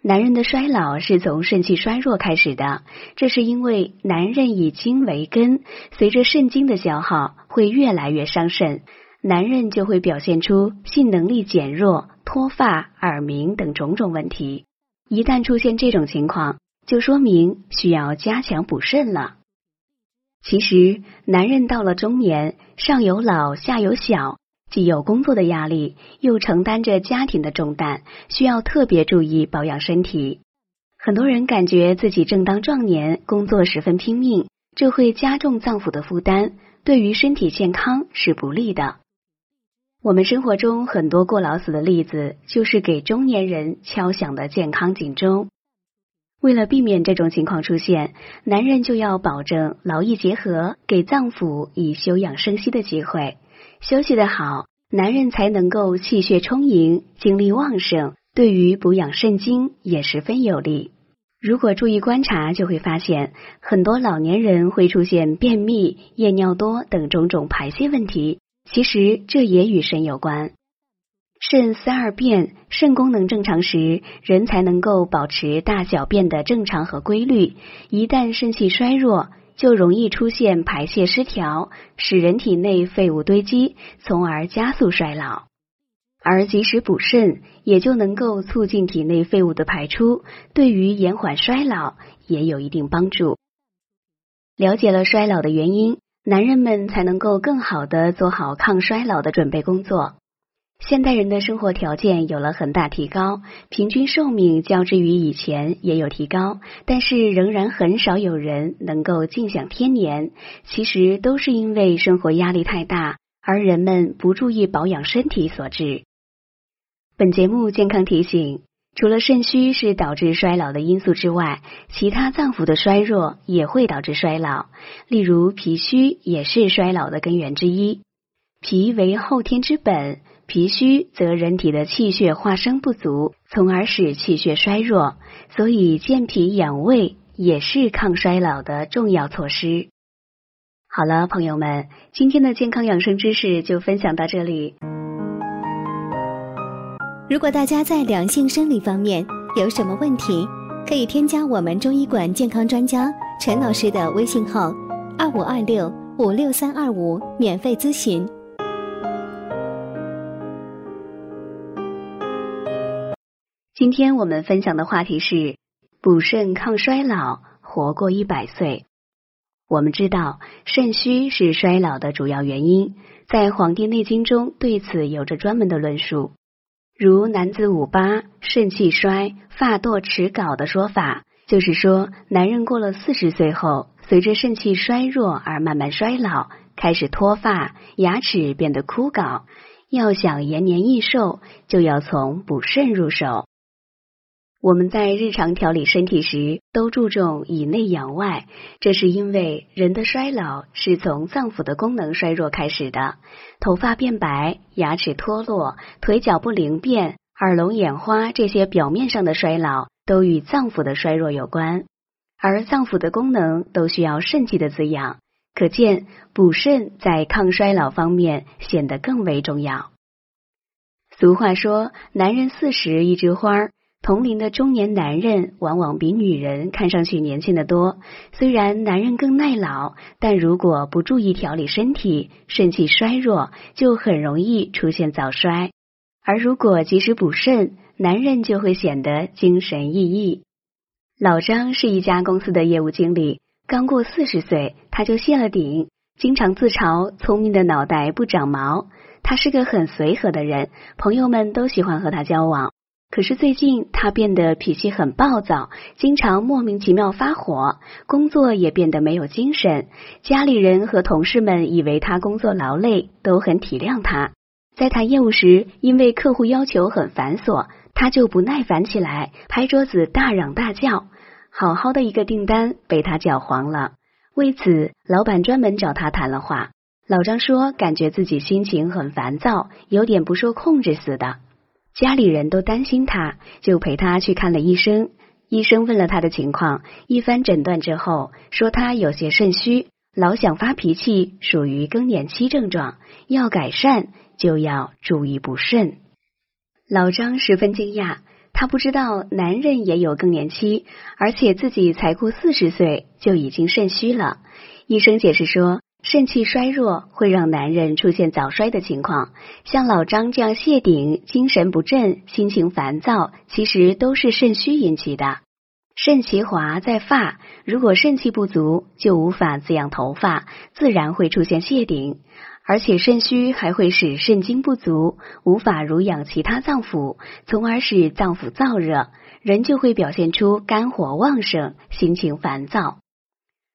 男人的衰老是从肾气衰弱开始的，这是因为男人以精为根，随着肾精的消耗，会越来越伤肾，男人就会表现出性能力减弱、脱发、耳鸣等种种问题。一旦出现这种情况，就说明需要加强补肾了。其实，男人到了中年，上有老，下有小。既有工作的压力，又承担着家庭的重担，需要特别注意保养身体。很多人感觉自己正当壮年，工作十分拼命，这会加重脏腑的负担，对于身体健康是不利的。我们生活中很多过劳死的例子，就是给中年人敲响的健康警钟。为了避免这种情况出现，男人就要保证劳逸结合，给脏腑以休养生息的机会。休息的好，男人才能够气血充盈、精力旺盛，对于补养肾精也十分有利。如果注意观察，就会发现很多老年人会出现便秘、夜尿多等种种排泄问题，其实这也与肾有关。肾三二便，肾功能正常时，人才能够保持大小便的正常和规律。一旦肾气衰弱，就容易出现排泄失调，使人体内废物堆积，从而加速衰老。而及时补肾，也就能够促进体内废物的排出，对于延缓衰老也有一定帮助。了解了衰老的原因，男人们才能够更好的做好抗衰老的准备工作。现代人的生活条件有了很大提高，平均寿命较之于以前也有提高，但是仍然很少有人能够尽享天年。其实都是因为生活压力太大，而人们不注意保养身体所致。本节目健康提醒：除了肾虚是导致衰老的因素之外，其他脏腑的衰弱也会导致衰老，例如脾虚也是衰老的根源之一。脾为后天之本。脾虚则人体的气血化生不足，从而使气血衰弱，所以健脾养胃也是抗衰老的重要措施。好了，朋友们，今天的健康养生知识就分享到这里。如果大家在两性生理方面有什么问题，可以添加我们中医馆健康专家陈老师的微信号：二五二六五六三二五，免费咨询。今天我们分享的话题是补肾抗衰老，活过一百岁。我们知道肾虚是衰老的主要原因，在《黄帝内经》中对此有着专门的论述。如男子五八肾气衰，发堕齿槁的说法，就是说男人过了四十岁后，随着肾气衰弱而慢慢衰老，开始脱发，牙齿变得枯槁。要想延年益寿，就要从补肾入手。我们在日常调理身体时，都注重以内养外，这是因为人的衰老是从脏腑的功能衰弱开始的。头发变白、牙齿脱落、腿脚不灵便、耳聋眼花这些表面上的衰老，都与脏腑的衰弱有关。而脏腑的功能都需要肾气的滋养，可见补肾在抗衰老方面显得更为重要。俗话说：“男人四十一枝花。”同龄的中年男人往往比女人看上去年轻的多。虽然男人更耐老，但如果不注意调理身体，肾气衰弱，就很容易出现早衰。而如果及时补肾，男人就会显得精神奕奕。老张是一家公司的业务经理，刚过四十岁，他就谢了顶，经常自嘲聪明的脑袋不长毛。他是个很随和的人，朋友们都喜欢和他交往。可是最近他变得脾气很暴躁，经常莫名其妙发火，工作也变得没有精神。家里人和同事们以为他工作劳累，都很体谅他。在谈业务时，因为客户要求很繁琐，他就不耐烦起来，拍桌子大嚷大叫。好好的一个订单被他搅黄了。为此，老板专门找他谈了话。老张说，感觉自己心情很烦躁，有点不受控制似的。家里人都担心他，就陪他去看了医生。医生问了他的情况，一番诊断之后，说他有些肾虚，老想发脾气，属于更年期症状，要改善就要注意补肾。老张十分惊讶，他不知道男人也有更年期，而且自己才过四十岁就已经肾虚了。医生解释说，肾气衰弱会让男人出现早衰的情况，像老张这样谢顶、精神不振、心情烦躁，其实都是肾虚引起的。肾其华在发，如果肾气不足，就无法滋养头发，自然会出现谢顶。而且肾虚还会使肾精不足，无法濡养其他脏腑，从而使脏腑燥热，人就会表现出肝火旺盛、心情烦躁。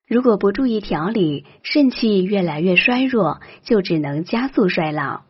如果不注意调理，肾气越来越衰弱，就只能加速衰老。